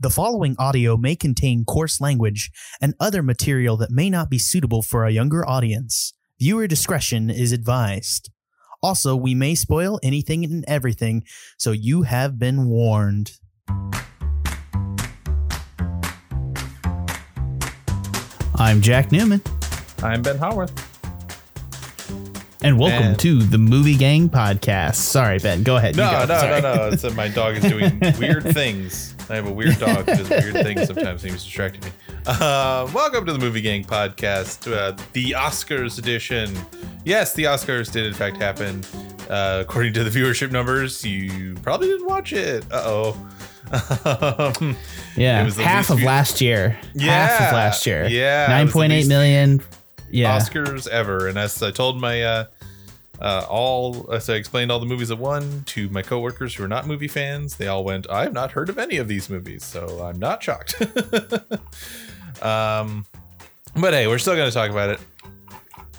The following audio may contain coarse language and other material that may not be suitable for a younger audience. Viewer discretion is advised. Also, we may spoil anything and everything, so you have been warned. I'm Jack Newman, I'm Ben Howarth. and welcome And- to the Movie Gang Podcast. Sorry, Ben, go ahead. You No, go. no, Sorry. no, no. It's that my dog is doing weird things. I have a weird dog that does weird things sometimes. Seems distracting me. Uh, welcome to the Movie Gang podcast, uh, the Oscars edition. Yes, the Oscars did in fact happen. Uh, according to the viewership numbers, you probably didn't watch it. Uh oh. um, Yeah, half of view- last year. Yeah, half of last year. yeah, nine point eight million. Yeah, Oscars ever. And as I told my uh, all, as I explained all the movies at one to my coworkers who are not movie fans, they all went, "I have not heard of any of these movies, so I'm not shocked." um, but hey, we're still going to talk about it.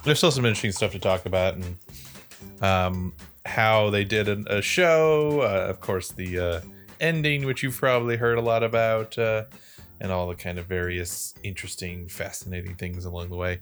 There's still some interesting stuff to talk about, and um, how they did a, a show. Uh, of course, the uh, ending, which you've probably heard a lot about. Uh, and all the kind of various interesting, fascinating things along the way.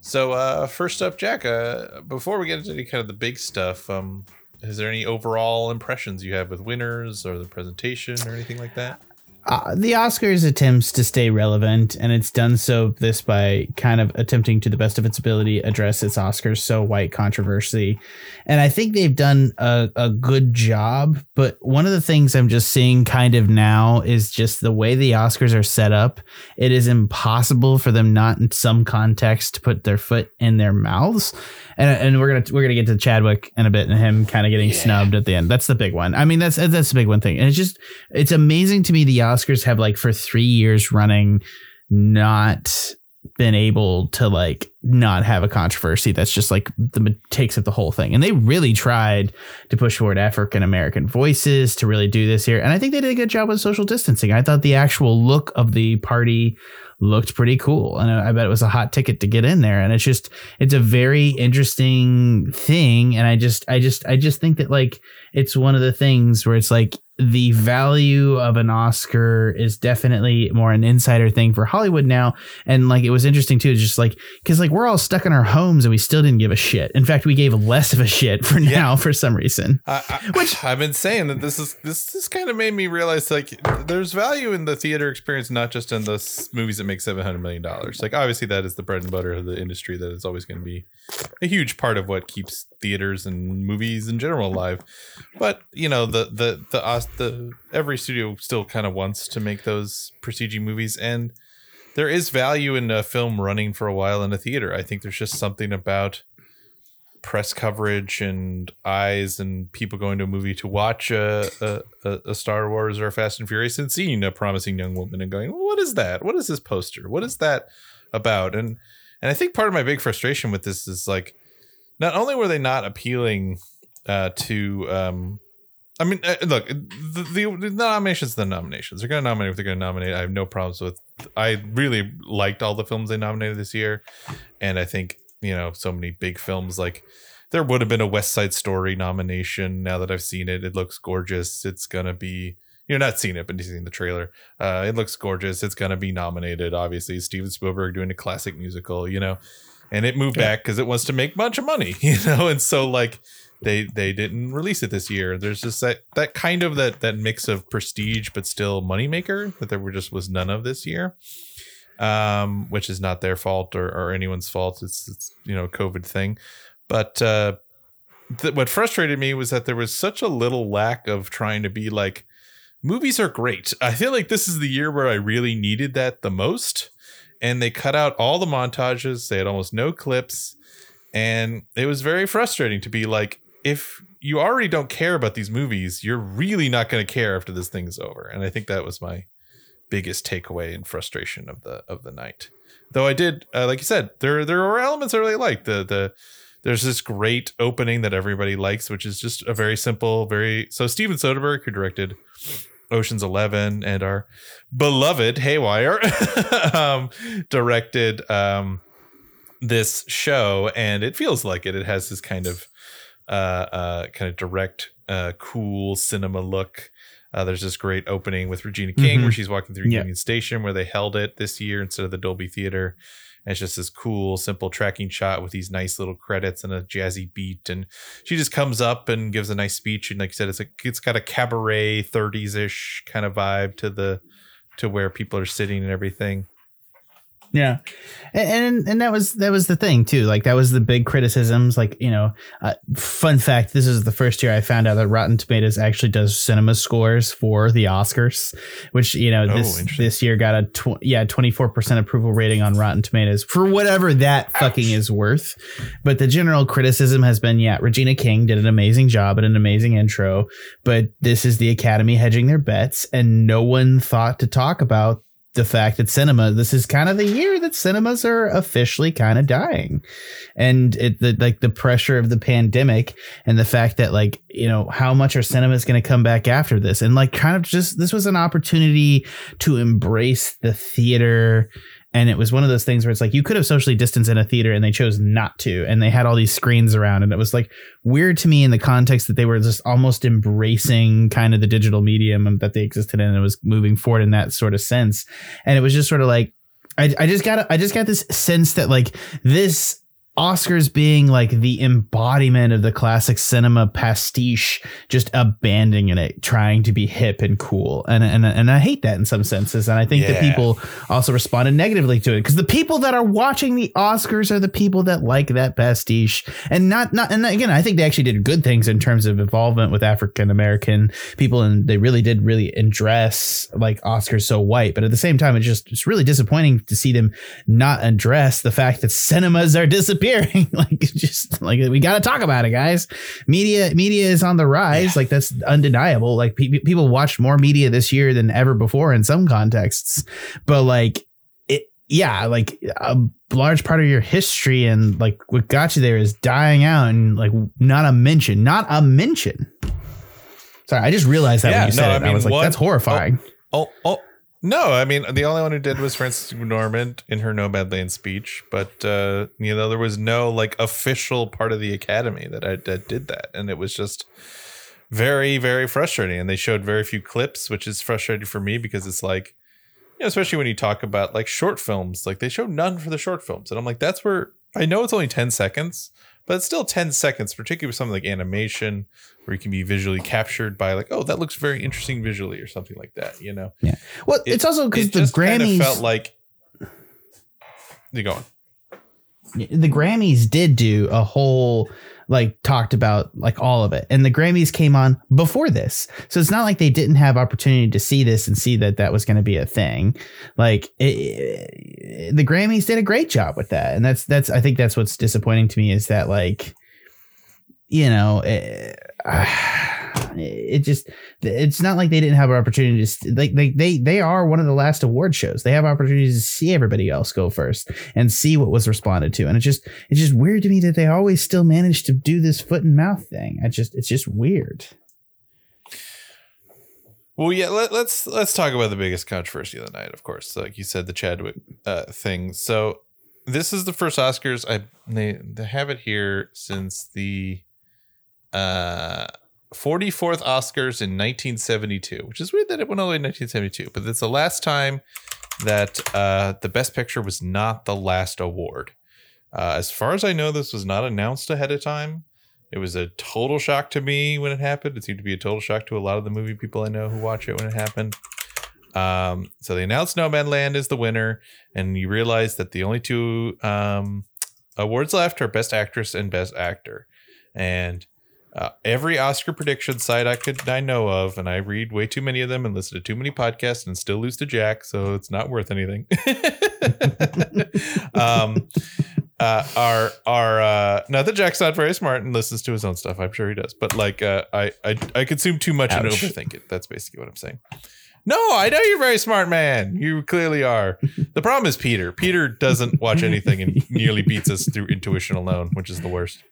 So, uh, first up, Jack, uh, before we get into any kind of the big stuff, um, is there any overall impressions you have with winners or the presentation or anything like that? Uh, the Oscars attempts to stay relevant, and it's done so this by kind of attempting to the best of its ability address its Oscars so white controversy, and I think they've done a, a good job. But one of the things I'm just seeing kind of now is just the way the Oscars are set up. It is impossible for them not in some context to put their foot in their mouths, and and we're gonna we're gonna get to Chadwick in a bit and him kind of getting snubbed at the end. That's the big one. I mean, that's that's the big one thing, and it's just it's amazing to me the Oscars have like for three years running not been able to like not have a controversy that's just like the takes up the whole thing. And they really tried to push forward african american voices to really do this here. And i think they did a good job with social distancing. I thought the actual look of the party looked pretty cool. And i bet it was a hot ticket to get in there. And it's just it's a very interesting thing. And i just i just i just think that like it's one of the things where it's like the value of an Oscar is definitely more an insider thing for Hollywood now. And like it was interesting too, just like because like we're all stuck in our homes and we still didn't give a shit. In fact, we gave less of a shit for now for some reason. I, I, Which I've been saying that this is this this kind of made me realize like there's value in the theater experience, not just in the movies that make seven hundred million dollars. Like obviously that is the bread and butter of the industry. That is always going to be a huge part of what keeps theaters and movies in general alive. But you know the the the the every studio still kind of wants to make those prestige movies and. There is value in a film running for a while in a theater. I think there's just something about press coverage and eyes and people going to a movie to watch a, a, a- Star Wars or a Fast and Furious and seeing a promising young woman and going, what is that? What is this poster? What is that about? And and I think part of my big frustration with this is like, not only were they not appealing uh, to, um, I mean, uh, look, the, the, the nominations, the nominations. They're going to nominate what they're going to nominate. I have no problems with. I really liked all the films they nominated this year, and I think you know so many big films like there would have been a West Side Story nomination. Now that I've seen it, it looks gorgeous. It's gonna be you're not seeing it, but you've seen the trailer. Uh, it looks gorgeous. It's gonna be nominated. Obviously, Steven Spielberg doing a classic musical, you know, and it moved back because it wants to make a bunch of money, you know, and so like they they didn't release it this year. There's just that that kind of that that mix of prestige but still moneymaker that there were just was none of this year um, which is not their fault or, or anyone's fault. It's, it's you know a COVID thing, but uh, th- what frustrated me was that there was such a little lack of trying to be like movies are great. I feel like this is the year where I really needed that the most, and they cut out all the montages. They had almost no clips, and it was very frustrating to be like if you already don't care about these movies, you're really not going to care after this thing's over. And I think that was my biggest takeaway and frustration of the of the night. Though I did, uh, like you said, there there were elements I really liked. The the there's this great opening that everybody likes, which is just a very simple, very so Steven Soderbergh, who directed Ocean's Eleven and our beloved Haywire, um, directed um, this show, and it feels like it. It has this kind of uh, uh, kind of direct, uh, cool cinema look Uh, there's this great opening with Regina King Mhm. where she's walking through Yeah. Union Station where they held it this year instead of the Dolby Theater. And it's just this cool, simple tracking shot with these nice little credits and a jazzy beat. And she just comes up and gives a nice speech. And like you said, it's like it's got a cabaret 30s ish kind of vibe to the to where people are sitting and everything. Yeah, and, and and that was that was the thing too. Like that was the big criticisms. Like you know, uh, fun fact: this is the first year I found out that Rotten Tomatoes actually does cinema scores for the Oscars, which you know Oh, this this year got a tw- yeah twenty four percent approval rating on Rotten Tomatoes for whatever that fucking is worth. But the general criticism has been, yeah, Regina King did an amazing job and an amazing intro, but this is the Academy hedging their bets, and no one thought to talk about the fact that cinema this is kind of the year that cinemas are officially kind of dying. And it the, like the pressure of the pandemic and the fact that like you know how much are cinemas going to come back after this? And like kind of just this was an opportunity to embrace the theater and it was one of those things where it's like you could have socially distanced in a theater and they chose not to. And they had all these screens around. And it was like weird to me in the context that they were just almost embracing kind of the digital medium that they existed in and it was moving forward in that sort of sense. And it was just sort of like I, I just got I just got this sense that like this Oscars being like the embodiment of the classic cinema pastiche, just abandoning it, trying to be hip and cool, and and and I hate that in some senses, and I think that people also responded negatively to it because the people that are watching the Oscars are the people that like that pastiche, and not not and again, I think they actually did good things in terms of involvement with African American people, and they really did really address like Oscars so white, but at the same time, it's just it's really disappointing to see them not address the fact that cinemas are disappearing. like it's just like we got to talk about it, guys. Media media is on the rise. Like that's undeniable. Like pe- people watched more media this year than ever before in some contexts, but like it, yeah, like a large part of your history and like what got you there is dying out and like not a mention, not a mention. Sorry, I just realized that Yeah, when you no, said I it. I, mean, was like, what- that's horrifying. Oh, oh, oh no. I mean, the only one who did was Frances McDormand in her Nomadland speech, but uh, you know, there was no like official part of the Academy that I that did that, and it was just very, very frustrating. And they showed very few clips, which is frustrating for me because it's like, you know, especially when you talk about like short films, like they showed none for the short films, and I'm like, that's where I know it's only ten seconds. But it's still 10 seconds, particularly with something like animation, where you can be visually captured by like, oh, that looks very interesting visually, or something like that. You know, Yeah. Well, it- it's also because it the just kind of Grammys felt like you go on. the Grammys did do a whole like talked about like all of it. And the Grammys came on before this. So it's not like they didn't have opportunity to see this and see that that was going to be a thing. Like it, the Grammys did a great job with that. And that's that's I think that's what's disappointing to me is that like you know it, it just it's not like they didn't have an opportunity to like they, they they are one of the last award shows they have opportunities to see everybody else go first and see what was responded to and it's just it's just weird to me that they always still manage to do this foot and mouth thing i just it's just weird Well, yeah, let, let's let's talk about the biggest controversy of the night. Of course, like you said, the Chadwick uh, thing. So this is the first Oscars. I they they have it here since the uh 44th Oscars in 1972, which is weird that it went all the way to 1972. But it's the last time that uh, the Best Picture was not the last award. Uh, as far as I know, this was not announced ahead of time. It was a total shock to me when it happened. It seemed to be a total shock to a lot of the movie people I know who watch it when it happened. Um, so they announced Nomadland is the winner, and you realize that the only two um, awards left are Best Actress and Best Actor. And uh, every Oscar prediction site I could I know of, and I read way too many of them and listen to too many podcasts and still lose to Jack, so it's not worth anything. um, uh, are are uh, not that Jack's not very smart and listens to his own stuff. I'm sure he does, but like uh, I, I I consume too much and overthink it. That's basically what I'm saying. No, I know you're a very smart man. You clearly are. The problem is Peter. Peter doesn't watch anything and nearly beats us through intuition alone, which is the worst.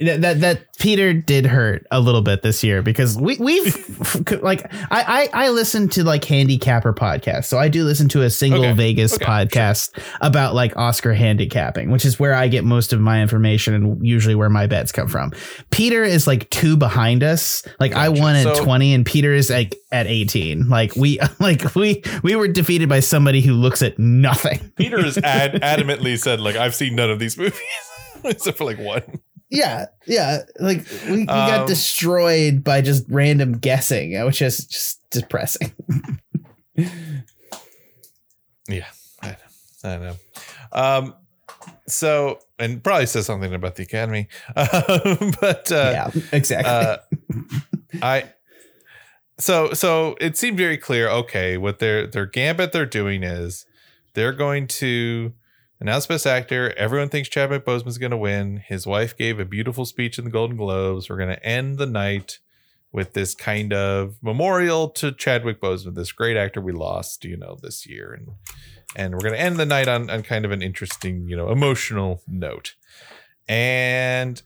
That, that that Peter did hurt a little bit this year because we we've like I, I I listen to like handicapper podcasts so I do listen to a single Okay. Vegas Okay. podcast about like Oscar handicapping which is where I get most of my information and usually where my bets come from. Peter is like two behind us like I won at So- twenty and Peter is like at eighteen like we like we we were defeated by somebody who looks at nothing. Peter has ad- adamantly said, like, I've seen none of these movies except for like one. Yeah, yeah. Like we, we got Um, destroyed by just random guessing, which is just depressing. Yeah, I, I know. Um, so, and probably says something about the Academy, um, but uh, yeah, exactly. uh, I so so it seemed very clear. Okay, what their their gambit they're doing is they're going to announce best actor. Everyone thinks Chadwick Boseman's going to win. His wife gave a beautiful speech in the Golden Globes. We're going to end the night with this kind of memorial to Chadwick Boseman, this great actor we lost, you know, this year, and and we're going to end the night on on kind of an interesting, you know, emotional note. And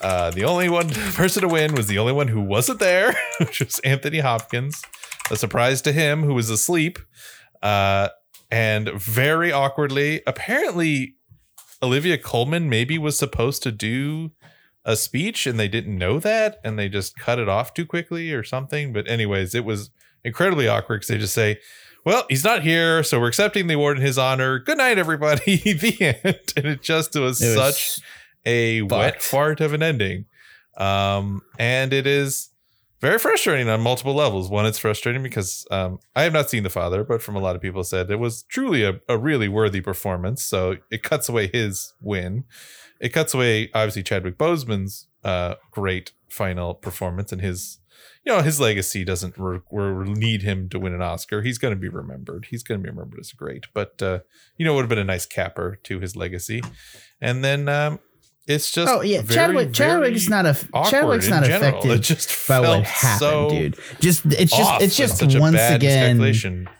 uh, the only one person to win was the only one who wasn't there, which was Anthony Hopkins. A surprise to him, who was asleep. Uh, and very awkwardly, apparently, Olivia Colman maybe was supposed to do a speech and they didn't know that and they just cut it off too quickly or something. But, anyways, it was incredibly awkward because they just say, well, he's not here, so we're accepting the award in his honor. Good night, everybody. the end. And it just was It was such a wet fart of an ending. Um, and it is very frustrating on multiple levels. One, it's frustrating because um, I have not seen The Father, but from a lot of people said it was truly a, a really worthy performance. So it cuts away his win. It cuts away, obviously, Chadwick Boseman's uh, great final performance and his. You know, his legacy doesn't re- re- need him to win an Oscar. He's going to be remembered. He's going to be remembered as great. But, uh, you know, would have been a nice capper to his legacy. And then um, it's just oh yeah, very, Chadwick. Chadwick's not a Chadwick's not affected It just by what happened, so dude. Just it's just off it's just such a once again.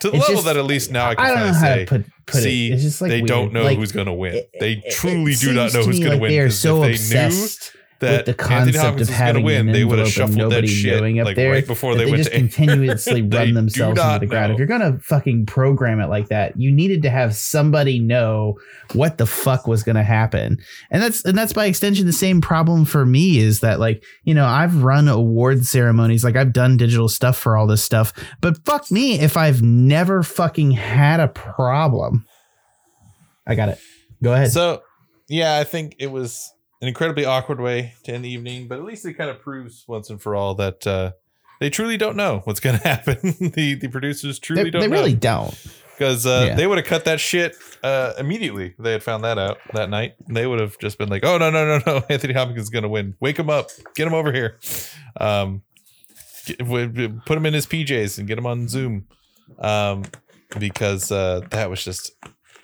to the level just- that at least now I can I don't know how say to put put see, it. It's just like they don't know Like, who's going to win. it- they truly do not know who's going like to win. They are so they knew obsessed that with the concept of Hopkins going to having win, an they would have shuffled that nobody shit up like there. right before they, they just continuously run themselves into the ground. know. If you're gonna fucking program it like that, you needed to have somebody know what the fuck was gonna happen. And that's and that's by extension the same problem for me is that like, you know, I've run award ceremonies, like I've done digital stuff for all this stuff, but fuck me if I've never fucking had a problem. I got it. Go ahead. So, yeah, I think it was an incredibly awkward way to end the evening, but at least it kind of proves once and for all that uh, they truly don't know what's going to happen. the the producers truly they don't they know. really don't. because uh, Yeah. they would have cut that shit uh, immediately. if They had found that out that night. They would have just been like, "Oh no, no, no, no! Anthony Hopkins is going to win. Wake him up. Get him over here. Um, get, put him in his PJs and get him on Zoom." Um, because uh, that was just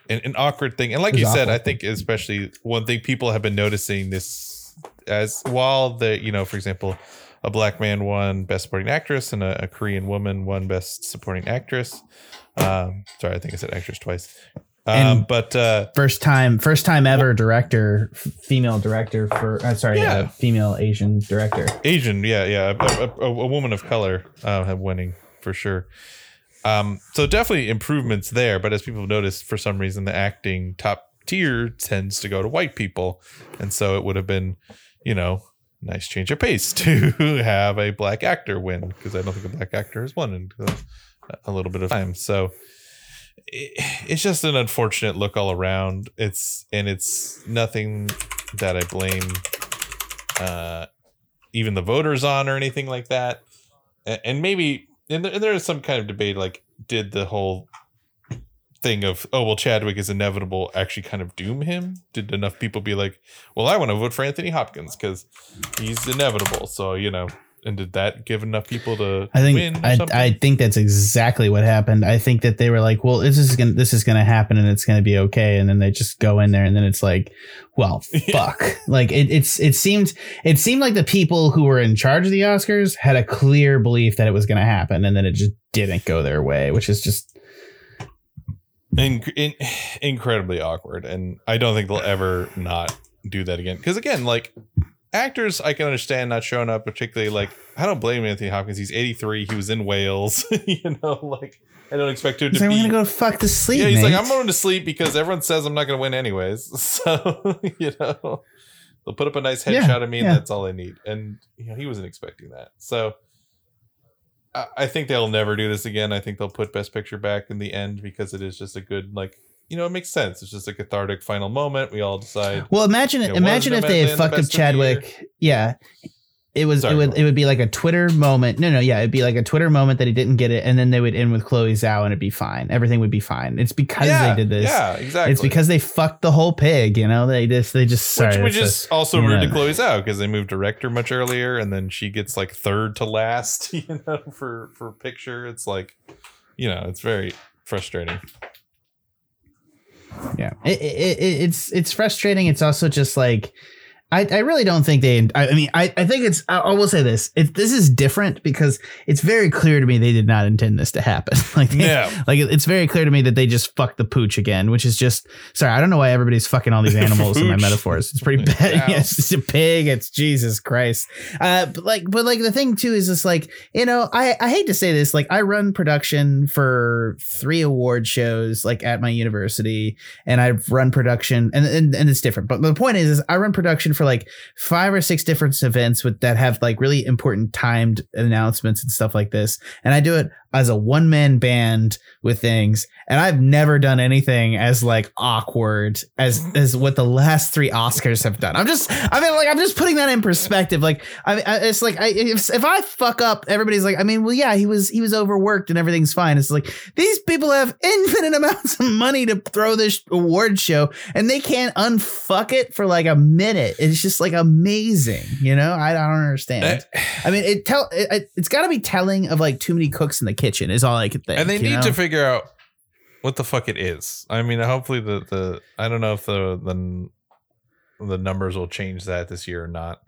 an, an awkward thing. And like you said. I think especially one thing people have been noticing this as while the you know, for example. A black man won Best Supporting Actress, and a, a Korean woman won Best Supporting Actress. Um, sorry, I think I said actress twice. Um, but uh, First time, first time ever director, female director for. Uh, sorry, Yeah. uh, female Asian director. Asian, yeah, yeah, a, a, a, woman of color uh, have winning for sure. Um, so definitely improvements there. But as people have noticed, for some reason, the acting top tier tends to go to white people, and so it would have been, you know, nice change of pace to have a black actor win because I don't think a black actor has won in uh, a little bit of time. So it, it's just an unfortunate look all around. It's and it's nothing that I blame uh, even the voters on or anything like that. And maybe and there, and there is some kind of debate like did the whole thing of oh well Chadwick is inevitable actually kind of doom him? Did enough people be like, well I want to vote for Anthony Hopkins because he's inevitable. So you know, and did that give enough people to I think win? I? I think that's exactly what happened. I think that they were like, well, this is gonna this is gonna happen and it's gonna be okay, and then they just go in there and then it's like, well, fuck. Like it, it's it seemed it seemed like the people who were in charge of the Oscars had a clear belief that it was gonna happen, and then it just didn't go their way, which is just in, in, incredibly awkward and i don't think they'll ever not do that again because again like actors I can understand not showing up, particularly like I don't blame Anthony Hopkins. He's 83. He was in Wales. you know, like I don't expect him to like, be. we're gonna go fuck to sleep. yeah, he's like. I'm going to sleep because everyone says I'm not going to win anyways. So you know, they'll put up a nice Yeah, headshot of me, and that's all they need. And you know, he wasn't expecting that. So I, I think they'll never do this again. I think they'll put Best Picture back in the end because it is just a good like. You know, it makes sense. It's just a cathartic final moment. We all decide. Well, imagine Yeah, imagine if they had fucked up the year? Chadwick. Yeah. It was Sorry, it would it would be like a Twitter moment. No, no, yeah, it'd be like a Twitter moment that he didn't get it, and then they would end with Chloe Zhao, and it'd be fine. Everything would be fine. It's because yeah, they did this. Yeah, exactly. It's because they fucked the whole pig. You know, they just they just sorry. which, which is also you rude to know. close out because they moved director much earlier, and then she gets like third to last. You know, for for picture, it's like, you know, it's very frustrating. Yeah. It, it, it, it's it's frustrating. It's also just like. I, I really don't think they. I, I mean, I, I think it's. I, I will say this. It, this is different because it's very clear to me they did not intend this to happen. like, they, Yeah. like it- it's very clear to me that they just fucked the pooch again, which is just. Sorry, I don't know why everybody's fucking all these animals in my metaphors. It's pretty bad. Cows. yes, it's a pig. It's Jesus Christ. Uh, but like, but like the thing too is just like you know, I I hate to say this, like I run production for three award shows like at my university, and I've run production, and and, and it's different. But the point is, is I run production for like five or six different events with that have like really important timed announcements and stuff like this, and I do it as a one man band with things, and I've never done anything as like awkward as mm-hmm. as what the last three Oscars have done. I'm just, I mean, like I'm just putting that in perspective. Like, I, I it's like I, if if I fuck up, everybody's like, I mean, well, yeah, he was he was overworked and everything's fine. It's like these people have infinite amounts of money to throw this award show, and they can't unfuck it for like a minute. It's just like amazing, you know. I, I don't understand. Uh, I mean, it tell it, it- it's got to be telling of like too many cooks in the kitchen is all I could think. and they need know? to figure out what the fuck it is. I mean, hopefully the the I don't know if the the the numbers will change that this year or not.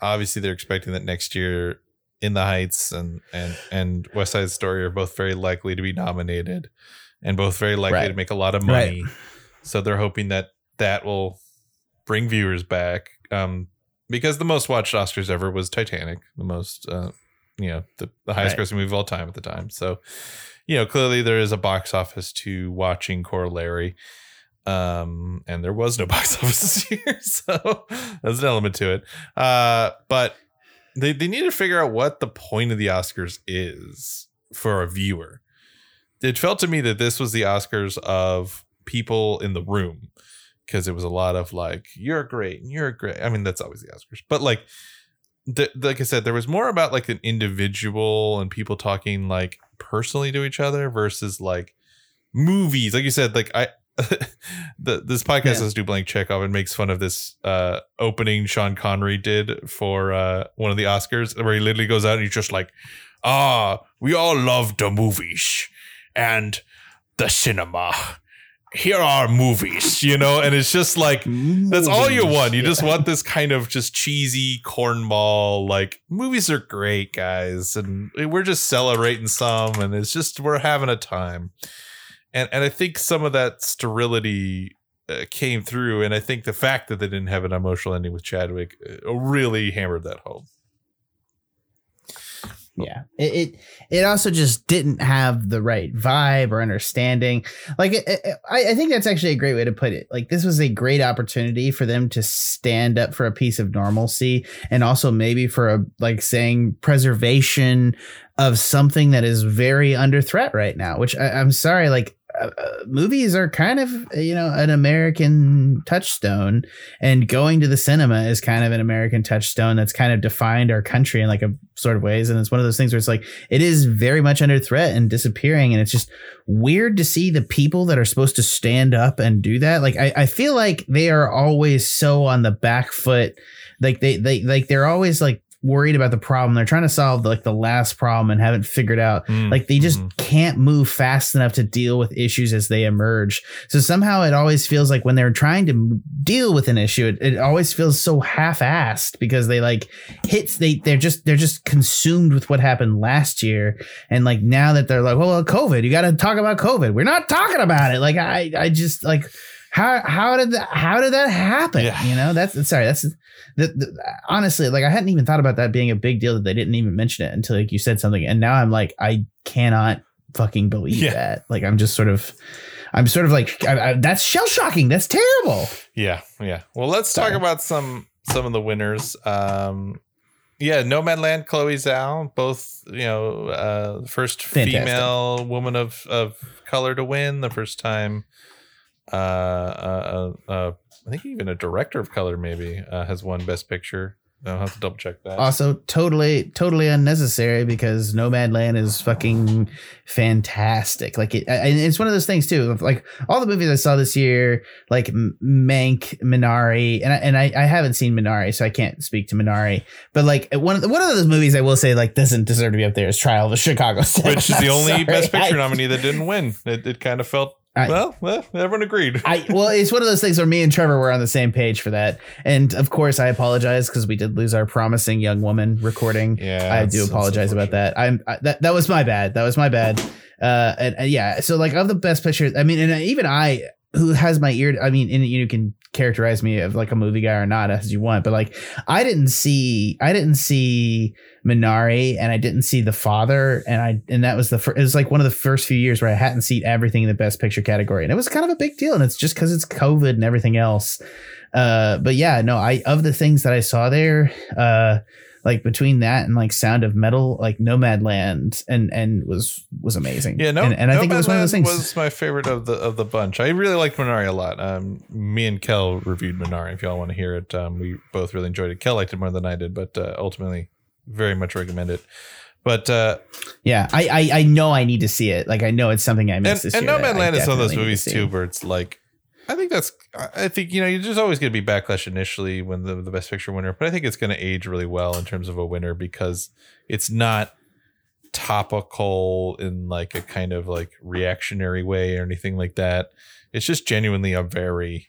Obviously, they're expecting that next year, In the Heights and and and West Side Story are both very likely to be nominated, and both very likely Right. to make a lot of Right. money. So they're hoping that that will bring viewers back. Um, because the most watched Oscars ever was Titanic, the most, uh, you know, the, the highest Right. grossing movie of all time at the time. So, you know, clearly there is a box office to watching Corollary. Um, and there was no box office this year. So there's an element to it. Uh, but they, they need to figure out what the point of the Oscars is for a viewer. It felt to me that this was the Oscars of people in the room because it was a lot of like, you're great, and you're great. I mean, that's always the Oscars, but like, the, like I said, there was more about like an individual and people talking like personally to each other versus like movies. Like you said, like I, the this podcast Yeah. does do blank Chekhov and makes fun of this uh opening Sean Connery did for uh one of the Oscars where he literally goes out and he's just like, ah, we all love the movies and the cinema. Here are movies, you know, and it's just like that's all you want. You Yeah. just want this kind of just cheesy cornball. Like movies are great, guys, and we're just celebrating some, and it's just we're having a time. And and I think some of that sterility uh, came through, and I think the fact that they didn't have an emotional ending with Chadwick uh, really hammered that home. Yeah, it, it it also just didn't have the right vibe or understanding. Like, it, it- I, I think that's actually a great way to put it. Like, this was a great opportunity for them to stand up for a piece of normalcy, and also maybe for a like saying preservation of something that is very under threat right now. Which I, I'm sorry, like. Uh, uh, movies are kind of you know an American touchstone, and going to the cinema is kind of an American touchstone that's kind of defined our country in like a sort of ways. And it's one of those things where it's like it is very much under threat and disappearing. And it's just weird to see the people that are supposed to stand up and do that. Like I, I feel like they are always so on the back foot. Like they they like they're always like worried about the problem. They're trying to solve like the last problem and haven't figured out Mm, like they just mhm. can't move fast enough to deal with issues as they emerge. So somehow it always feels like when they're trying to deal with an issue, it, it always feels so half-assed because they like hits they they're just they're just consumed with what happened last year. And like now that they're like, well, well COVID, you got to talk about COVID. We're not talking about it. Like I I just like how how did that how did that happen? Yeah. You know, that's sorry, that's the, the honestly like I hadn't even thought about that being a big deal that they didn't even mention it until like you said something, and now I'm like I cannot fucking believe Yeah. that. Like I'm just sort of. I'm sort of like I, I, that's shell shocking. That's terrible. Yeah, yeah. Well, let's talk about some some of the winners. Um, yeah, Nomadland, Chloe Zhao, both you know, uh, first Fantastic. female woman of of color to win, the first time. Uh, uh, uh, uh, I think even a director of color maybe uh, has won Best Picture. I'll have to double check that. Also, totally, totally unnecessary because Nomadland is fucking fantastic. Like, it, and it's one of those things too. Like all the movies I saw this year, like Mank, Minari, and I, and I, I haven't seen Minari, so I can't speak to Minari. But like one of the, one of those movies I will say like doesn't deserve to be up there is Trial of the Chicago Seven. Which is the only sorry. Best Picture I- nominee that didn't win. It, it kind of felt I- well, well, everyone agreed. I well, it's one of those things where me and Trevor were on the same page for that, and of course I apologize because we did lose our promising young woman recording. yeah, I do apologize about that. I'm I, that that was my bad. That was my bad. Uh, and, and yeah, so like of the best pictures, I mean, and even I, who has my ear, I mean, and you can characterize me of like a movie guy or not as you want, but like I didn't see, I didn't see Minari, and I didn't see The Father, and I, and that was the first. It was like one of the first few years where I hadn't seen everything in the best picture category, and it was kind of a big deal, and it's just because it's COVID and everything else. Uh, but yeah, no, I of the things that I saw there, uh like between that and like Sound of Metal, like Nomadland, and and was was amazing. Yeah, no, and, and I think it was one of those things. Was my favorite of the of the bunch. I really liked Minari a lot. Um, me and Kel reviewed Minari. If y'all want to hear it, um, we both really enjoyed it. Kel liked it more than I did, but uh, ultimately, very much recommend it. But uh, yeah, I, I I know I need to see it. Like I know it's something I and, missed this and year. Nomadland is one of those movies too, where it's like, I think that's, I think you know, you're just always going to be backlash initially when the the best picture winner, but I think it's going to age really well in terms of a winner because it's not topical in like a kind of like reactionary way or anything like that. It's just genuinely a very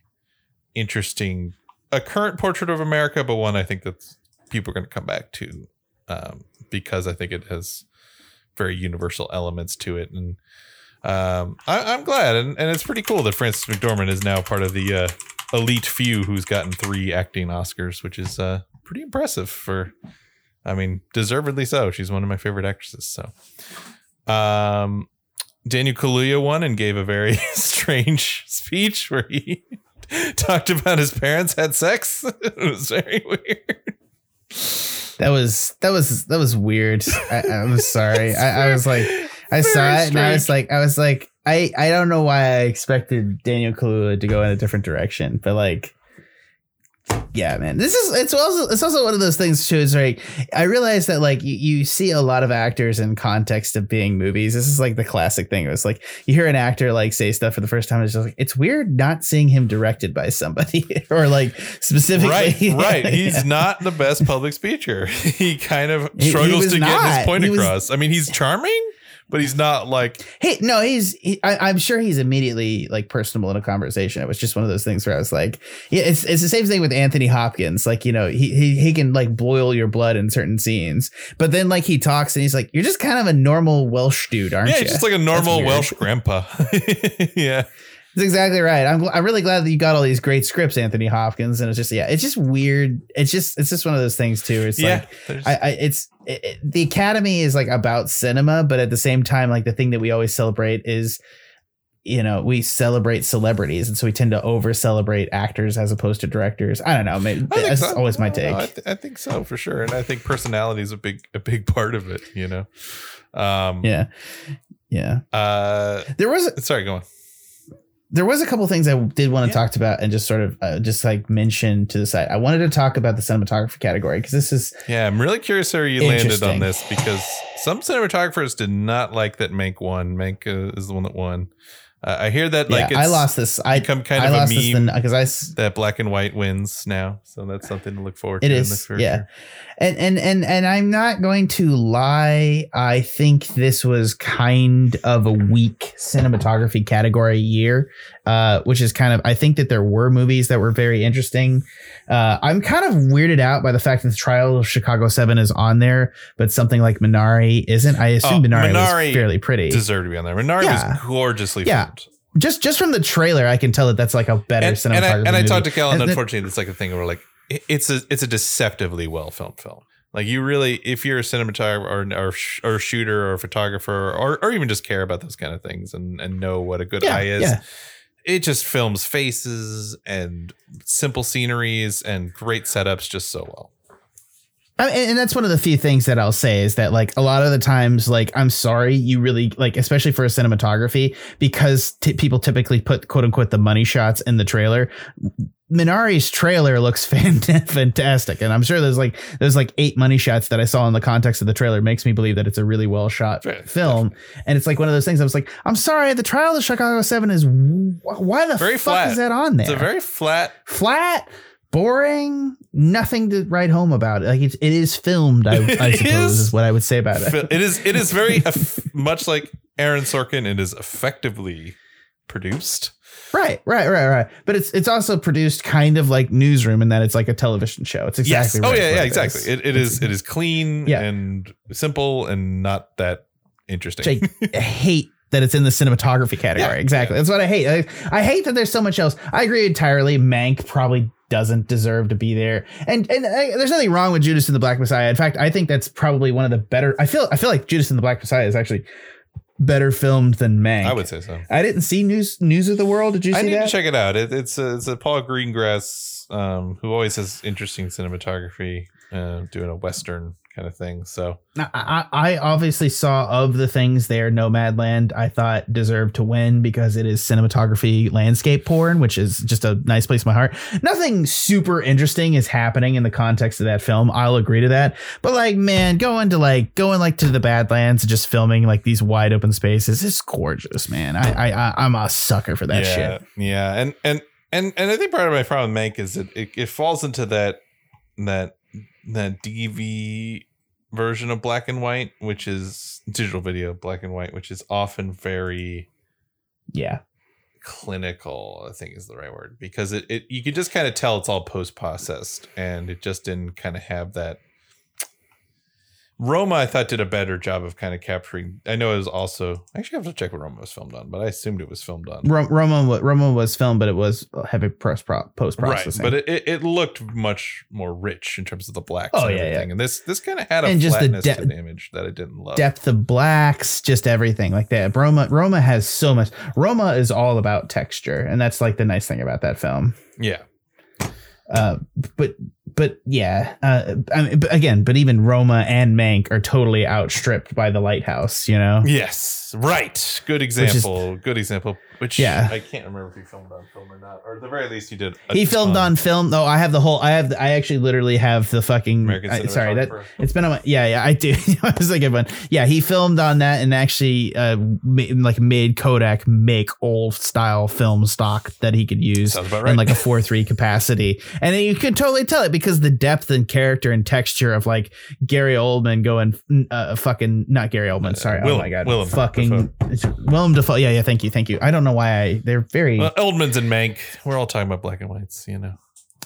interesting, a current portrait of America, but one I think that people are going to come back to um, because I think it has very universal elements to it. And um, I, I'm glad. And, and it's pretty cool that Frances McDormand is now part of the uh, elite few who's gotten three acting Oscars, which is uh, pretty impressive for, I mean, deservedly so. She's one of my favorite actresses. So, um, Daniel Kaluuya won and gave a very strange speech where he talked about his parents had sex. it was very weird. That was that was that was weird. I, I'm sorry. I, I was like, I saw Very it and I was like, I was like, I I don't know why I expected Daniel Kaluuya to go in a different direction, but like, yeah, man, this is it's also it's also one of those things too. Is like I realize that like you, you see a lot of actors in context of being movies. This is like the classic thing. It was like you hear an actor like say stuff for the first time. It's just like it's weird not seeing him directed by somebody or like specifically. Right, right. He's not the best public speaker. He kind of He- he struggles was to get his point He was- across. I mean, he's charming, but he's not like Hey, no, he's. He, I, I'm sure he's immediately like personable in a conversation. It was just one of those things where I was like, yeah, it's it's the same thing with Anthony Hopkins. Like you know, he he he can like boil your blood in certain scenes, but then like he talks and he's like, you're just kind of a normal Welsh dude, aren't yeah, you? he's just like a normal. Welsh grandpa. yeah, That's exactly right. I'm I'm really glad that you got all these great scripts, Anthony Hopkins, and it's just yeah, it's just weird. It's just it's just one of those things too. It's yeah. like I, I it's it, it- the academy is like about cinema but at the same time like the thing that we always celebrate is you know we celebrate celebrities and so we tend to over celebrate actors as opposed to directors i don't know maybe that's so. always my take. I, th- I think so for sure, and I think personality is a big a big part of it. You know. Um, yeah yeah Uh, there was sorry, go on. There was a couple things I did want to Yeah. talk about and just sort of uh, just like mention to the side. I wanted to talk about the cinematography category because this is Yeah, I'm really curious where you landed on this because some cinematographers did not like that Mank won. Mank uh, is the one that won. Uh, I hear that like yeah. I lost this. I become kind I of a meme because I that black and white wins now, so that's something to look forward It to. in is, the yeah. and and and and I'm not going to lie. I think this was kind of a weak cinematography category year, uh, which is kind of. I think that there were movies that were very interesting. Uh, I'm kind of weirded out by the fact that the Trial of Chicago Seven is on there, but something like Minari isn't. I assume Oh, Minari, Minari was fairly pretty. deserved to be on there. Minari Yeah. was gorgeously Yeah. filmed. just just from the trailer, I can tell that that's like a better and, cinematography. and I, and I movie. talked to Kellen. And Unfortunately, it's like a thing where like it- it's a it's a deceptively well filmed film. Like you really, if you're a cinematographer or or, sh- or shooter or photographer or or even just care about those kind of things and and know what a good Yeah, eye is, yeah. It just films faces and simple sceneries and great setups just so well. I mean, and that's one of the few things that I'll say is that like a lot of the times, like I'm sorry, you really like, especially for a cinematography, because t- people typically put quote unquote the money shots in the trailer. Minari's trailer looks fant- fantastic, and I'm sure there's like there's like eight money shots that I saw in the context of the trailer makes me believe that it's a really well shot Yeah, film. And it's like one of those things. I was like, I'm sorry, the trial of the Chicago Seven is why the Very fuck flat. is that on there? It's a very flat. flat, boring, nothing to write home about. Like it's, it is filmed. I, I suppose is is what I would say about it. It is it is very much like Aaron Sorkin. It is effectively produced. Right, right, right, right. But it's it's also produced kind of like Newsroom in that it's like a television show. It's exactly. yes. Oh right yeah, yeah, exactly. It, it is it is clean Yeah. and simple and not that interesting. I hate that it's in the cinematography category. Yeah, exactly. That's what I hate. I, I hate that there's so much else. I agree entirely. Mank probably doesn't deserve to be there. And and uh, there's nothing wrong with Judas and the Black Messiah. In fact, I think that's probably one of the better. I feel I feel like Judas and the Black Messiah is actually better filmed than Mank. I would say so. I didn't see news news of the world. Did you see I see need that? to check it out. It, it's a, it's a Paul Greengrass um, who always has interesting cinematography, uh, doing a western kind of thing. So I, I I obviously saw of the things there, Nomadland. I thought deserved to win because it is cinematography landscape porn, which is just a nice place in my heart. Nothing super interesting is happening in the context of that film. I'll agree to that. But like, man, going to like going like to the Badlands and just filming like these wide open spaces is gorgeous, man. I I, I I'm a sucker for that yeah, shit. yeah, and and and and I think part of my problem with Mank is that it, it falls into that that that DV version of black and white, which is digital video black and white, which is often very Yeah. clinical. I think is the right word because it, it you could just kind of tell it's all post processed, and it just didn't kind of have that. Roma, I thought, did a better job of kind of capturing. I know it was also. I actually have to check what Roma was filmed on, but I assumed it was filmed on. Ro- Roma Roma was filmed, but it was heavy press post right processing. but it, it, looked much more rich in terms of the blacks Oh, and yeah, everything and this this kind of had a And just the de- the image that i didn't love depth of blacks, just everything like that. Roma Roma has so much. Roma is all about texture, and that's like the nice thing about that film. yeah Uh, but but yeah, uh, I mean, but again, but even Roma and Mank are totally outstripped by the Lighthouse. You know, yes right good is- example good example which Yeah. i can't remember if he filmed on film or not or at the very least he did he filmed on film. though. I have the whole. I have. The, I actually literally have the fucking. American I- sorry, that it's been on my. Yeah, yeah, I do. that was a good one. Yeah, he filmed on that and actually, uh, ma- like made Kodak make old style film stock that he could use about in like a four three capacity, and you can totally tell it because the depth and character and texture of like Gary Oldman going, uh, fucking not Gary Oldman. Sorry, oh Willem- my god, Willem fucking it's Willem Dafoe. Yeah, yeah. Thank you, thank you. I don't know why I. They're very. well, Oldman's and mank we're all talking about black and whites you know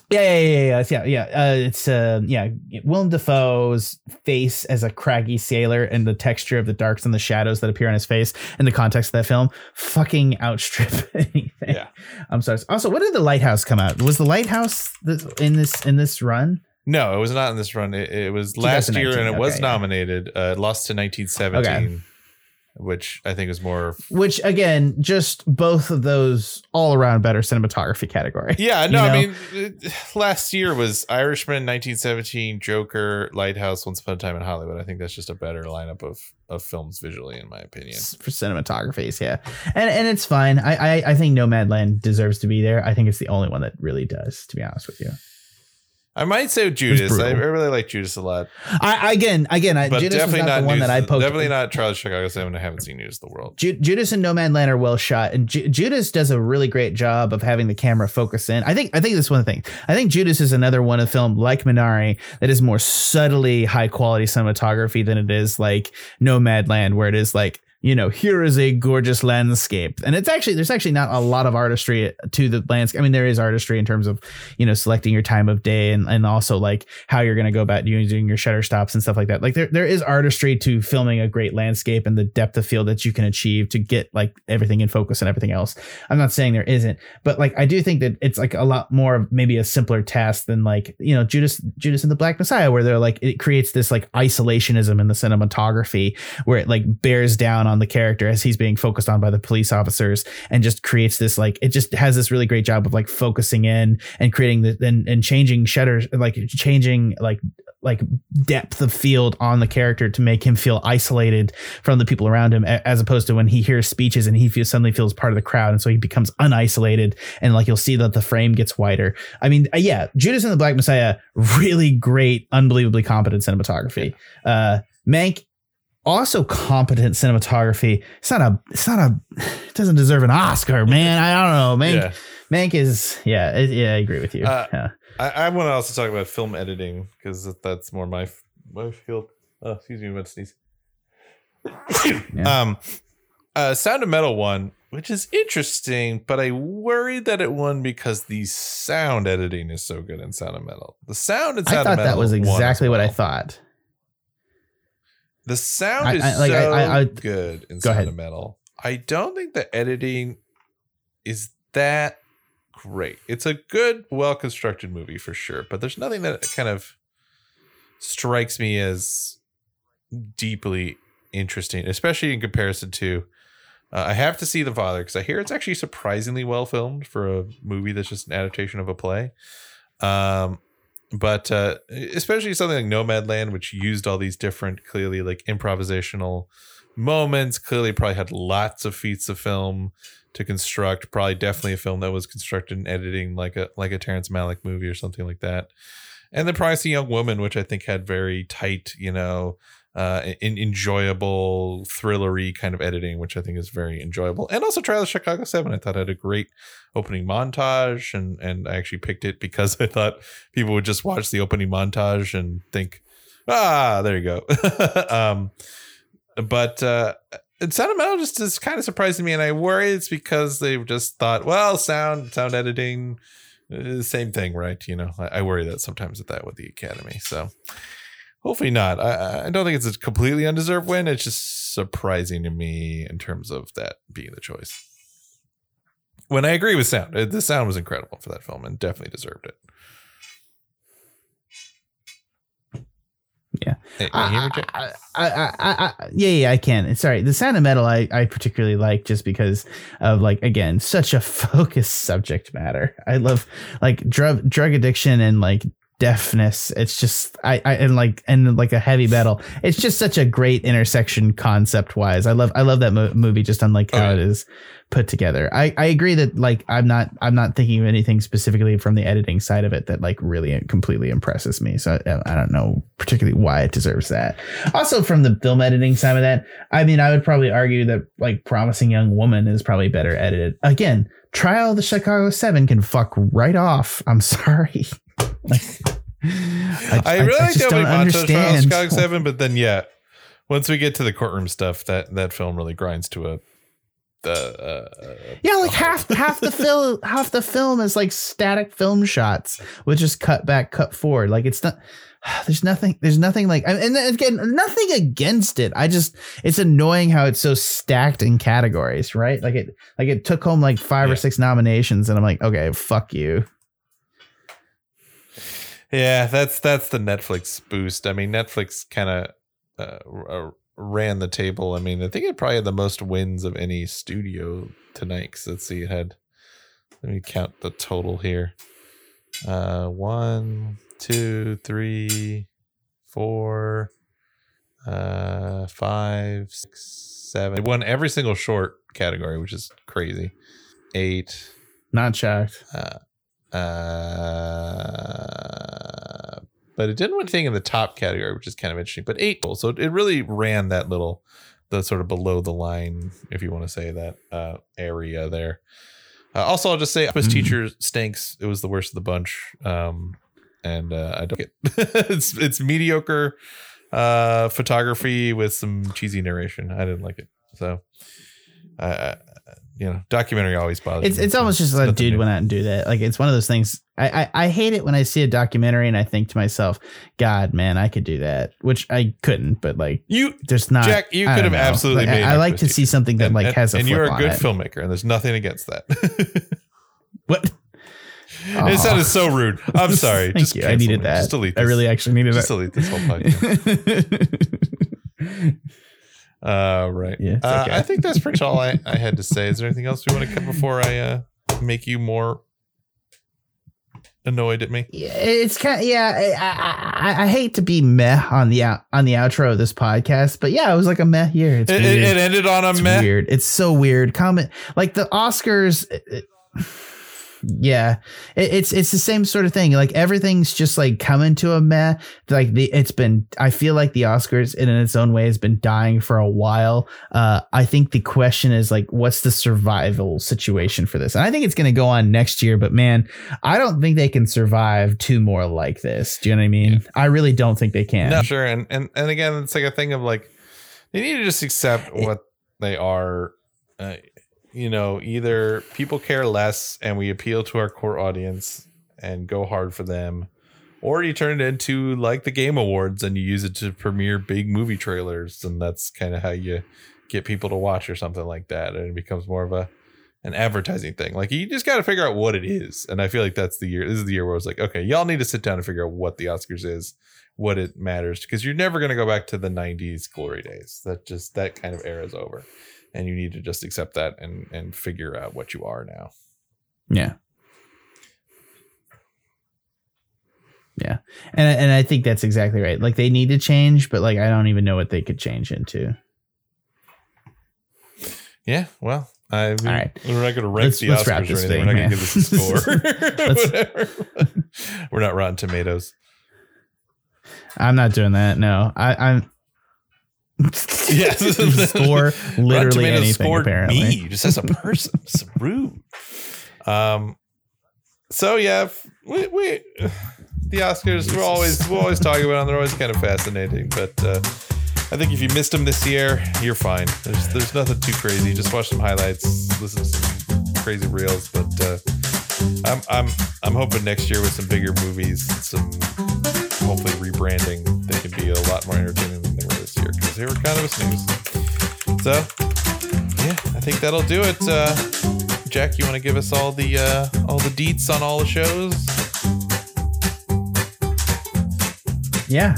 Yeah, yeah, yeah, yeah, yeah, yeah. Uh, it's uh, yeah, Willem Dafoe's face as a craggy sailor and the texture of the darks and the shadows that appear on his face in the context of that film fucking outstrip anything. Yeah. I'm sorry. Also, when did the Lighthouse come out? Was the Lighthouse th- in this in this run? no it was not in this run it, it was last year and 2019, it was okay, yeah. nominated uh lost to 1917 which i think is more Which again, just both of those all around better cinematography category. Yeah, You no, know? I mean, last year was Irishman, 1917, Joker, Lighthouse, Once Upon a Time in Hollywood. I think that's just a better lineup of of films visually, in my opinion. for cinematographies, yeah, and and it's fine. I, I I think Nomadland deserves to be there. I think it's the only one that really does, to be honest with you. I might say Judas. I, really like Judas a lot, I again, again, I, but Judas definitely not, not, the one News, that I poked. Definitely not Charles Chicago Seven. I haven't seen News of the World. Ju- Judas and Nomadland are well shot, and Ju- Judas does a really great job of having the camera focus in. I think I think that's one thing. I think Judas is another one of the film like Minari that is more subtly high quality cinematography than it is like Nomadland, where it is like you know, here is a gorgeous landscape. And it's actually, there's actually not a lot of artistry to the landscape. I mean, there is artistry in terms of, you know, selecting your time of day and, and also like how you're going to go about using your shutter stops and stuff like that. Like there, there is artistry to filming a great landscape and the depth of field that you can achieve to get like everything in focus and everything else. I'm not saying there isn't, but like I do think that it's like a lot more of maybe a simpler task than like, you know, Judas, Judas and the Black Messiah, where they're like, it creates this like isolationism in the cinematography where it like bears down on the character as he's being focused on by the police officers and just creates this like it just has this really great job of like focusing in and creating the and, and changing shutters like changing like like depth of field on the character to make him feel isolated from the people around him as opposed to when he hears speeches and he feels suddenly feels part of the crowd. And so he becomes unisolated and like you'll see that the frame gets wider. I mean uh, yeah judas and the black messiah really great unbelievably competent cinematography. Uh mank also competent cinematography. It's not a. It's not a. It doesn't deserve an Oscar, man. I don't know. Mank. Yeah. Mank is. Yeah. It, yeah. I agree with you. Uh, yeah. I, I want to also talk about film editing because that's more my my field. Oh, excuse me, I'm sneeze. yeah. Um, uh, Sound of Metal won, which is interesting, but I worried that it won because the sound editing is so good in Sound of Metal. The sound in Sound I thought that was exactly well. what I thought. The sound I, is I, like, so I, good in Sound ahead. of Metal. I don't think the editing is that great. It's a good, well constructed movie for sure, but there's nothing that kind of strikes me as deeply interesting, especially in comparison to. Uh, I have to see The Father because I hear it's actually surprisingly well filmed for a movie that's just an adaptation of a play. Um, but uh, especially something like Nomadland, which used all these different, clearly like improvisational moments. Clearly, probably had lots of feats of film to construct. Probably, definitely a film that was constructed and editing like a like a Terrence Malick movie or something like that. And then probably Promising Young Woman, which I think had very tight, you know, uh, enjoyable, thrillery kind of editing, which I think is very enjoyable. And also Trial of Chicago Seven, I thought had a great opening montage, and and I actually picked it because I thought people would just watch the opening montage and think, ah, there you go. um, but uh, Metal just is kind of surprising me, and I worry it's because they've just thought, well, sound sound editing, uh, same thing, right? You know, I, I worry that sometimes with that with the Academy. So Hopefully not. I, I don't think it's a completely undeserved win. It's just surprising to me in terms of that being the choice. When I agree with sound, uh, the sound was incredible for that film and definitely deserved it. Yeah. Hey, I, I, I, I, yeah, yeah, I can. Sorry, the sound of metal I, I particularly like just because of like again such a focused subject matter. I love like drug drug addiction and like deafness. It's just I, I and like and like a heavy metal. It's just such a great intersection concept wise. I love I love that mo- movie just on like oh, how it is put together. I I agree that like I'm not I'm not thinking of anything specifically from the editing side of it that like really completely impresses me. So I, I don't know particularly why it deserves that. Also from the film editing side of that, I mean I would probably argue that like Promising Young Woman is probably better edited. Again, Trial of the Chicago 7 can fuck right off. I'm sorry. I, I, really I opening montage Trial Chicago Seven, but then yeah, once we get to the courtroom stuff, that that film really grinds to a. Uh, uh, yeah, like half half the film half the film is like static film shots with just cut back, cut forward. Like it's not. There's nothing. There's nothing like, and again, nothing against it. I just, it's annoying how it's so stacked in categories, right? Like it, like it took home like five yeah. or six nominations, and I'm like, okay, fuck you. Yeah, that's that's the Netflix boost. I mean, Netflix kind of uh, uh, ran the table. I mean, I think it probably had the most wins of any studio tonight. Cause let's see, it had. Let me count the total here. Uh, one, two, three, four, uh, five, six, seven. It won every single short category, which is crazy. Eight. Not shocked. Uh, uh, but it didn't win anything in the top category, which is kind of interesting. But eight goals, so it really ran that little, the sort of below the line, if you want to say that uh, area there. Uh, also, I'll just say, Octopus mm. Teacher stinks. It was the worst of the bunch, um, and uh, I don't get it's it's mediocre uh, photography with some cheesy narration. I didn't like it. So, uh, you know, documentary always bothers. It's me. it's almost just It's let a nothing dude went out and do that. Like it's one of those things. I, I I hate it when I see a documentary and I think to myself, God, man, I could do that, which I couldn't. But like, You, there's not. Jack, you I could have know. absolutely Like, made. I, I like to see something that And- like and, has a. and you're a good filmmaker, and there's nothing against that. What? It sounded so rude. I'm sorry. Thank you. I needed me. that. Just delete I really actually needed Just that. delete this whole podcast. Uh, right. Yeah, it's Uh. I think that's pretty much all I, I had to say. Is there anything else we want to cut before I uh, make you more annoyed at me? Yeah, it's kind of yeah. I, I, I hate to be meh on the out, on the outro of this podcast, but yeah, it was like a meh year. It's It, it, it ended on a it's meh. weird. It's so weird. Comment like the Oscars. it- yeah, it, it's it's the same sort of thing. Like everything's just like coming to a meh. Like the it's been. I feel like the Oscars in its own way has been dying for a while. Uh, I think the question is like, what's the survival situation for this? And I think it's going to go on next year. But man, I don't think they can survive two more like this. Do you know what I mean? I really don't think they can. No, sure. And, and and again, it's like a thing of like they need to just accept what they are. Uh, you know, either people care less and we appeal to our core audience and go hard for them, or you turn it into like the Game Awards and you use it to premiere big movie trailers, and that's kind of how you get people to watch or something like that, and it becomes more of a an advertising thing. Like you just got to figure out what it is, and I feel like that's the year. This is the year where it's like, okay, y'all need to sit down and figure out what the Oscars is, what it matters, because you're never going to go back to the '90s glory days. That just that kind of era is over, and you need to just accept that and and figure out what you are now. Yeah. Yeah. And and I think that's exactly right. Like they need to change, but like I don't even know what they could change into. Yeah, well. I mean, All right. we're not going to rank Let's- the let's Oscars or anything. thing, we're not going to give this a score. Whatever. we're not Rotten Tomatoes. I'm not doing that. No. I, I'm Yes. score literally anything apparently. me just as a person. it's rude. Um. So yeah, we, we the Oscars. We're always we're always talking about them. They're always kind of fascinating. But uh, I think if you missed them this year, you're fine. There's there's nothing too crazy. Just watch some highlights, listen to some crazy reels. But uh, I'm I'm I'm hoping next year with some bigger movies, some hopefully rebranding, they can be a lot more entertaining than they were this year because they were kind of a snooze. So, yeah, I think that'll do it. Uh, Jack, you want to give us all the uh, all the deets on all the shows? Yeah.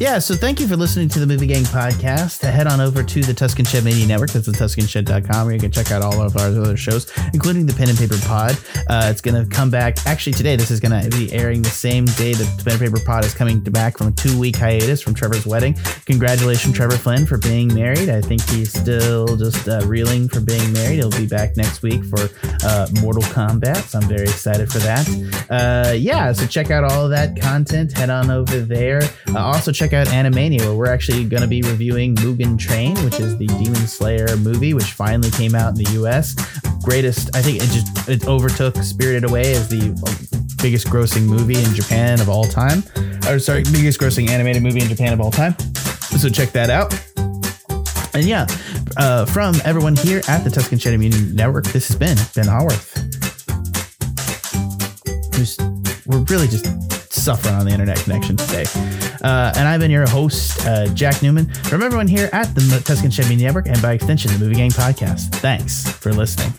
Yeah, so thank you for listening to the Movie Gang podcast. Head on over to the Tuscan Shed Media Network. That's the TuscanShed.com where you can check out all of our other shows, including the Pen and Paper Pod. Uh, it's going to come back. Actually, today, this is going to be airing the same day the Pen and Paper Pod is coming back from a two week hiatus from Trevor's wedding. Congratulations, Trevor Flynn, for being married. I think he's still just uh, reeling for being married. He'll be back next week for uh, Mortal Kombat. So I'm very excited for that. Uh, yeah, so check out all of that content. Head on over there. Uh, also, check out Animania, where we're actually going to be reviewing Mugen Train, which is the Demon Slayer movie, which finally came out in the U.S. Greatest, I think it just it overtook Spirited Away as the biggest grossing movie in Japan of all time. Or sorry, biggest grossing animated movie in Japan of all time. So check that out. And yeah, uh, from everyone here at the Tuscan Shed Media Network, this has been Ben Haworth. We're really just suffering on the internet connection today. Uh, and I've been your host, uh, Jack Newman, from everyone here at the Tuscan Media Network and by extension, the Movie Gang Podcast. Thanks for listening.